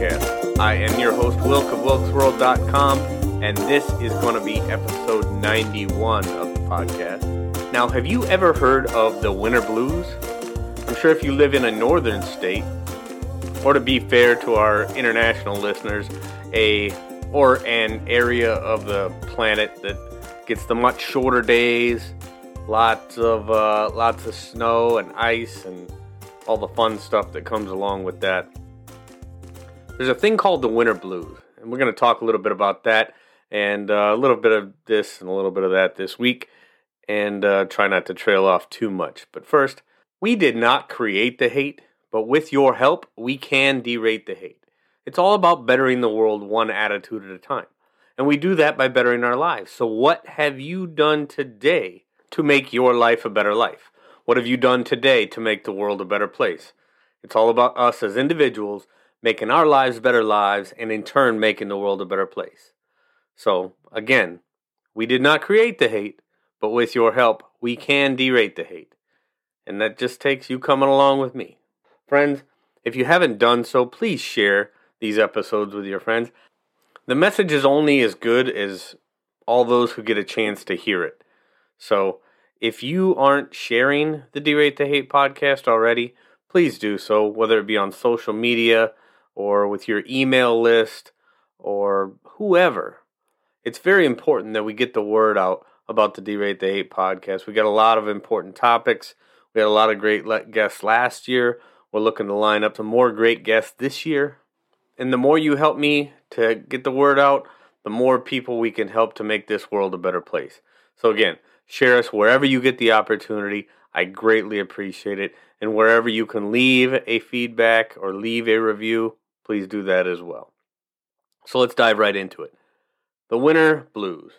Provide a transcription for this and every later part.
podcast. I am your host, Wilk of WilksWorld.com, and this is going to be episode 91 of the podcast. Now, have you ever heard of the winter blues? I'm sure if you live in a northern state, or to be fair to our international listeners, a or an area of the planet that gets the much shorter days, lots of uh, lots of snow and ice and all the fun stuff that comes along with that. There's a thing called the winter blues, and we're going to talk a little bit about that and uh, a little bit of this and a little bit of that this week, and uh, try not to trail off too much. But first, we did not create the hate, but with your help, we can derate the hate. It's all about bettering the world one attitude at a time. And we do that by bettering our lives. So, what have you done today to make your life a better life? What have you done today to make the world a better place? It's all about us as individuals making our lives better lives and in turn making the world a better place. So, again, we did not create the hate, but with your help, we can derate the hate. And that just takes you coming along with me. Friends, if you haven't done so, please share these episodes with your friends. The message is only as good as all those who get a chance to hear it. So, if you aren't sharing the D-Rate the Hate podcast already, please do so, whether it be on social media or with your email list or whoever. It's very important that we get the word out about the D-Rate the Hate podcast. We got a lot of important topics. We had a lot of great guests last year. We're looking to line up some more great guests this year. And the more you help me to get the word out, the more people we can help to make this world a better place. So, again, Share us wherever you get the opportunity. I greatly appreciate it. And wherever you can leave a feedback or leave a review, please do that as well. So let's dive right into it. The Winter Blues.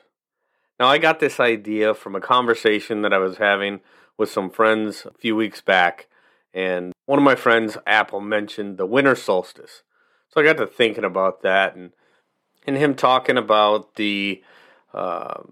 Now, I got this idea from a conversation that I was having with some friends a few weeks back. And one of my friends, Apple, mentioned the winter solstice. So I got to thinking about that and, and him talking about the. Uh,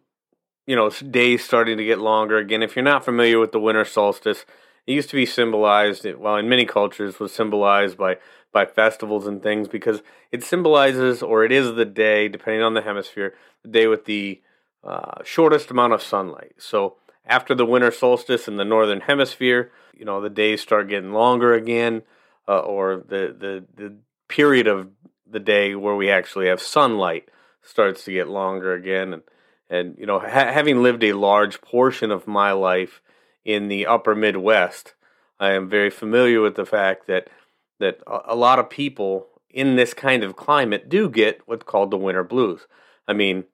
you know, days starting to get longer. Again, if you're not familiar with the winter solstice, it used to be symbolized, well, in many cultures, was symbolized by by festivals and things because it symbolizes, or it is the day, depending on the hemisphere, the day with the uh, shortest amount of sunlight. So after the winter solstice in the northern hemisphere, you know, the days start getting longer again, uh, or the, the the period of the day where we actually have sunlight starts to get longer again, and and you know, ha- having lived a large portion of my life in the upper Midwest, I am very familiar with the fact that that a lot of people in this kind of climate do get what's called the winter blues. I mean,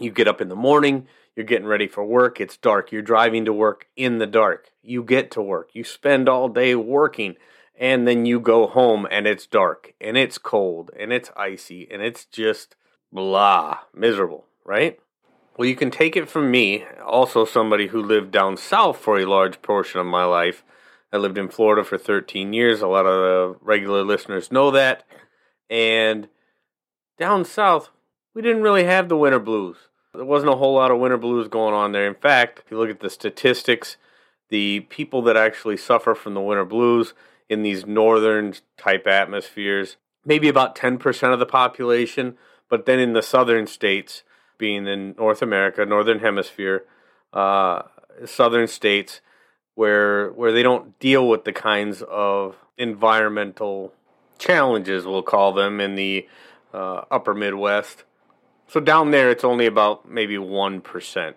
you get up in the morning, you're getting ready for work, it's dark, you're driving to work in the dark. You get to work, you spend all day working, and then you go home and it's dark and it's cold and it's icy and it's just blah, miserable, right? Well, you can take it from me, also somebody who lived down south for a large portion of my life. I lived in Florida for 13 years. A lot of the regular listeners know that. And down south, we didn't really have the winter blues. There wasn't a whole lot of winter blues going on there. In fact, if you look at the statistics, the people that actually suffer from the winter blues in these northern type atmospheres, maybe about 10% of the population, but then in the southern states, being in North America, Northern Hemisphere, uh, southern states, where where they don't deal with the kinds of environmental challenges, we'll call them, in the uh, upper Midwest. So down there, it's only about maybe one percent.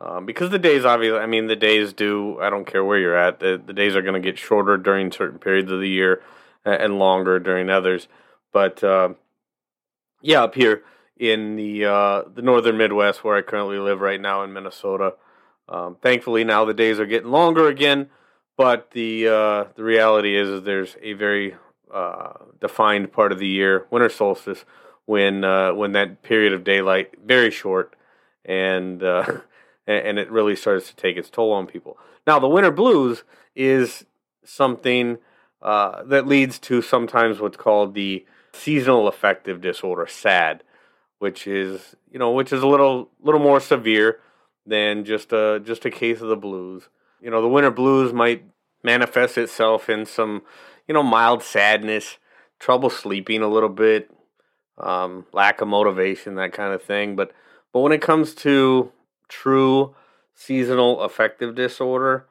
Um, because the days, obviously, I mean, the days do. I don't care where you're at. The, the days are going to get shorter during certain periods of the year, and longer during others. But uh, yeah, up here, in the uh, the northern Midwest, where I currently live right now in Minnesota. Um, thankfully, now the days are getting longer again, but the uh, the reality is, is there's a very uh, defined part of the year, winter solstice, when uh, when that period of daylight very short, and uh, and it really starts to take its toll on people. Now, the winter blues is something uh, that leads to sometimes what's called the seasonal affective disorder, SAD which is you know which is a little little more severe than just a just a case of the blues. You know, the winter blues might manifest itself in some you know, mild sadness, trouble sleeping a little bit, um, lack of motivation, that kind of thing. But but when it comes to true seasonal affective disorder,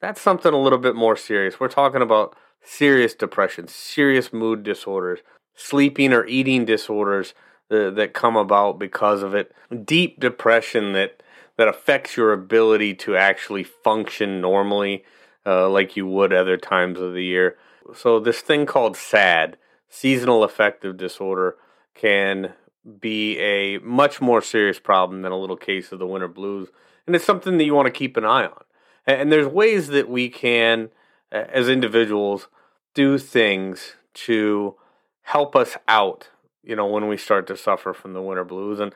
that's something a little bit more serious. We're talking about serious depression, serious mood disorders, sleeping or eating disorders that, that come about because of it, deep depression that that affects your ability to actually function normally uh, like you would other times of the year. So this thing called SAD, seasonal affective disorder, can be a much more serious problem than a little case of the winter blues, and it's something that you want to keep an eye on. And there's ways that we can, as individuals, do things to help us out, you know, when we start to suffer from the winter blues. And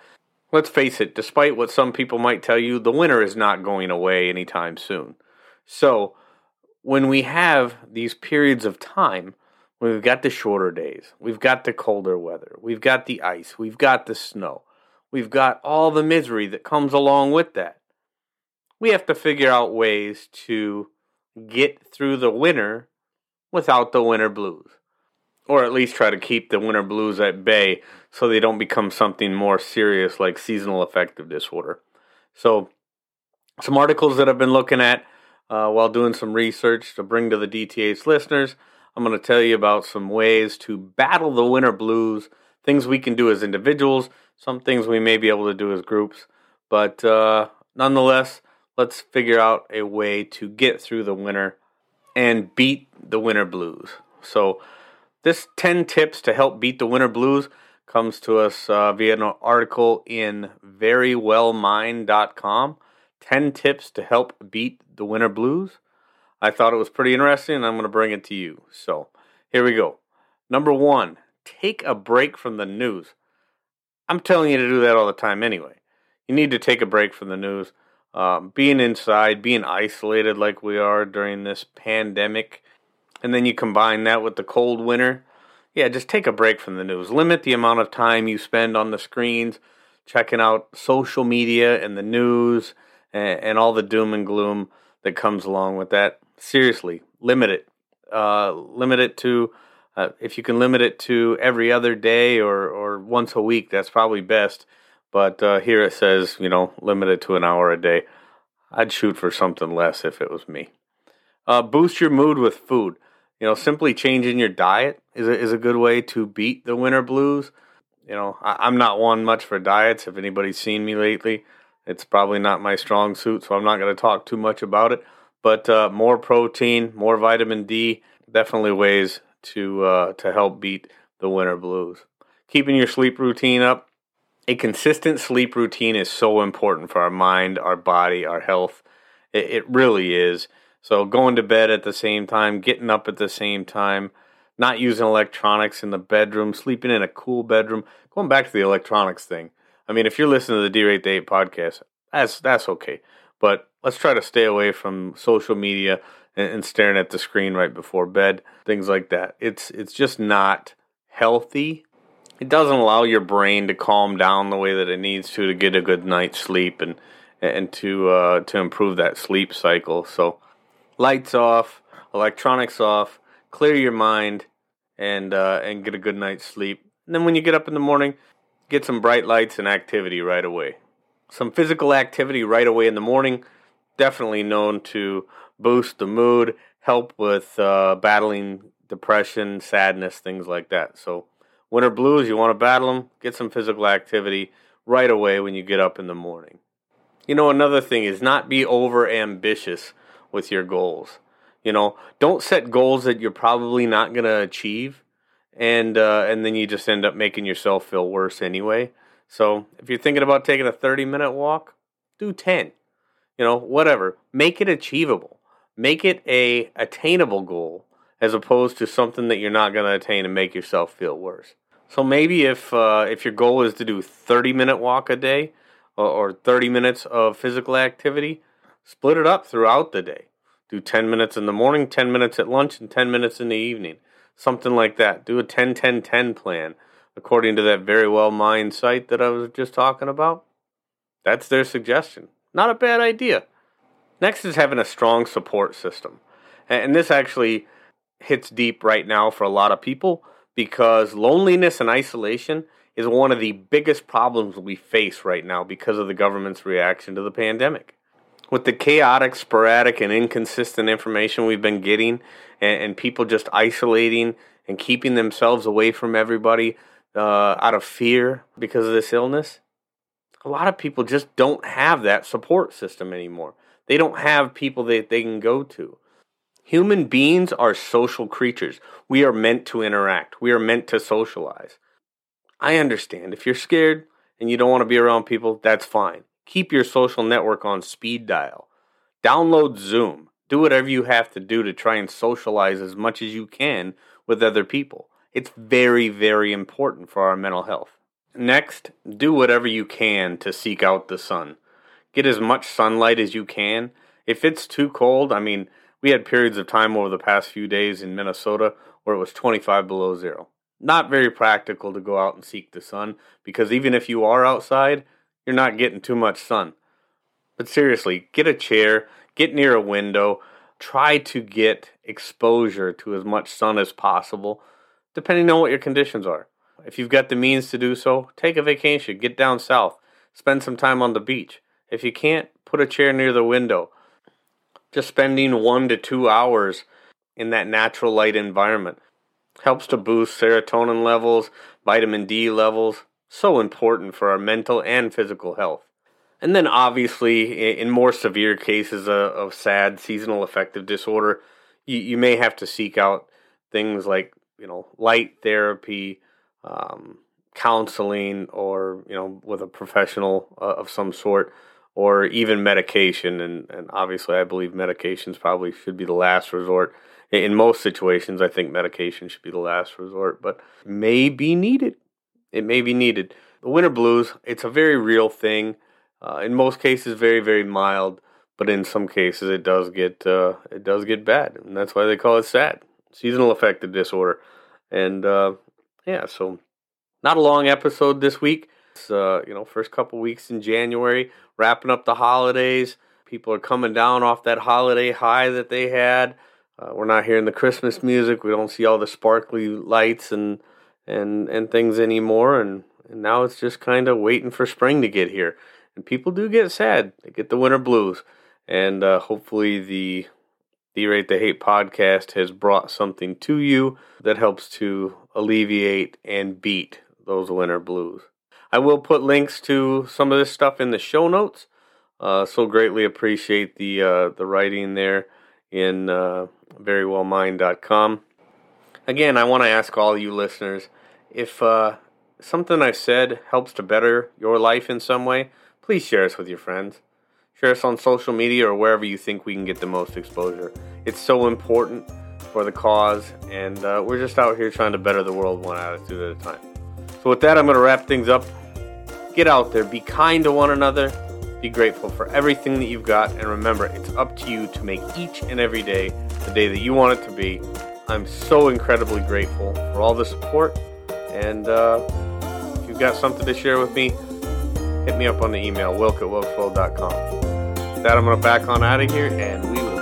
let's face it, despite what some people might tell you, the winter is not going away anytime soon. So, when we have these periods of time, we've got the shorter days, we've got the colder weather, we've got the ice, we've got the snow, we've got all the misery that comes along with that. We have to figure out ways to get through the winter without the winter blues. Or at least try to keep the winter blues at bay so they don't become something more serious like seasonal affective disorder. So, some articles that I've been looking at uh, while doing some research to bring to the DTH listeners. I'm going to tell you about some ways to battle the winter blues, things we can do as individuals, some things we may be able to do as groups. But uh, nonetheless, let's figure out a way to get through the winter and beat the winter blues. So, this 10 tips to help beat the winter blues comes to us uh, via an article in verywellmind.com. 10 tips to help beat the winter blues. I thought it was pretty interesting and I'm going to bring it to you. So, here we go. Number one, take a break from the news. I'm telling you to do that all the time anyway. You need to take a break from the news um, being inside, being isolated like we are during this pandemic, and then you combine that with the cold winter, yeah, just take a break from the news. Limit the amount of time you spend on the screens, checking out social media and the news and, and all the doom and gloom that comes along with that. Seriously, limit it. Uh, limit it to, uh, if you can limit it to every other day or, or once a week, that's probably best but uh, here it says, you know, limit it to an hour a day. I'd shoot for something less if it was me. Uh, boost your mood with food. You know, simply changing your diet is a, is a good way to beat the winter blues. You know, I, am not one much for diets. If anybody's seen me lately, it's probably not my strong suit, so I'm not going to talk too much about it. But uh, more protein, more vitamin D, definitely ways to uh, to help beat the winter blues. Keeping your sleep routine up a consistent sleep routine is so important for our mind, our body, our health. It, it, really is. So going to bed at the same time, getting up at the same time, not using electronics in the bedroom, sleeping in a cool bedroom. Going back to the electronics thing. I mean, if you're listening to the D Rate the Hate podcast, that's that's okay. But let's try to stay away from social media and, and staring at the screen right before bed, things like that. It's it's just not healthy it doesn't allow your brain to calm down the way that it needs to to get a good night's sleep and and to uh, to improve that sleep cycle. So lights off, electronics off, clear your mind, and uh, and get a good night's sleep. And then when you get up in the morning, get some bright lights and activity right away. Some physical activity right away in the morning, definitely known to boost the mood, help with uh, battling depression, sadness, things like that. So Winter blues, you want to battle them, get some physical activity right away when you get up in the morning. You know, another thing is not be over ambitious with your goals. You know, don't set goals that you're probably not going to achieve, and uh, and then you just end up making yourself feel worse anyway. So if you're thinking about taking a 30 minute walk, do 10. You know, whatever. Make it achievable. Make it a attainable goal as opposed to something that you're not going to attain and make yourself feel worse. So maybe if uh, if your goal is to do 30 minute walk a day or, or 30 minutes of physical activity, split it up throughout the day. Do 10 minutes in the morning, 10 minutes at lunch, and 10 minutes in the evening. Something like that. Do a 10 10 10 plan according to that Very Well Mind site that I was just talking about. That's their suggestion. Not a bad idea. Next is having a strong support system. And this actually hits deep right now for a lot of people because loneliness and isolation is one of the biggest problems we face right now because of the government's reaction to the pandemic. With the chaotic, sporadic, and inconsistent information we've been getting, and, and people just isolating and keeping themselves away from everybody uh, out of fear because of this illness, a lot of people just don't have that support system anymore. They don't have people that they can go to. Human beings are social creatures. We are meant to interact. We are meant to socialize. I understand. If you're scared and you don't want to be around people, that's fine. Keep your social network on speed dial. Download Zoom. Do whatever you have to do to try and socialize as much as you can with other people. It's very, very important for our mental health. Next, do whatever you can to seek out the sun. Get as much sunlight as you can. If it's too cold, I mean, we had periods of time over the past few days in Minnesota where it was 25 below zero. Not very practical to go out and seek the sun because even if you are outside, you're not getting too much sun. But seriously, get a chair, get near a window, try to get exposure to as much sun as possible, depending on what your conditions are. If you've got the means to do so, take a vacation, get down south, spend some time on the beach. If you can't, put a chair near the window. Just spending one to two hours in that natural light environment helps to boost serotonin levels, vitamin D levels, so important for our mental and physical health. And then, obviously, in more severe cases of SAD, seasonal affective disorder, you, you may have to seek out things like, you know, light therapy, um, counseling, or, you know, with a professional uh, of some sort, or even medication. And, and obviously, I believe medications probably should be the last resort. In most situations, I think medication should be the last resort, but may be needed. It may be needed. The winter blues, it's a very real thing. Uh, in most cases, very very mild, but in some cases, it does get uh, it does get bad, and that's why they call it SAD, seasonal affective disorder. And uh, yeah, so not a long episode this week. It's uh, you know first couple weeks in January, wrapping up the holidays. People are coming down off that holiday high that they had. Uh, we're not hearing the Christmas music. We don't see all the sparkly lights and and and things anymore. And, and now it's just kind of waiting for spring to get here. And people do get sad. They get the winter blues. And uh, hopefully the D-Rate the Hate podcast has brought something to you that helps to alleviate and beat those winter blues. I will put links to some of this stuff in the show notes. Uh, so greatly appreciate the uh, the writing there in uh, verywellmind.com. Again, I want to ask all you listeners if uh, something I've said helps to better your life in some way, please share us with your friends. Share us on social media or wherever you think we can get the most exposure. It's so important for the cause, and uh, we're just out here trying to better the world one attitude at a time. So, with that, I'm going to wrap things up. Get out there, be kind to one another, be grateful for everything that you've got, and remember, it's up to you to make each and every day the day that you want it to be. I'm so incredibly grateful for all the support, and uh, if you've got something to share with me, hit me up on the email, wilk at wilksworld.com. With that, I'm going to back on out of here, and we will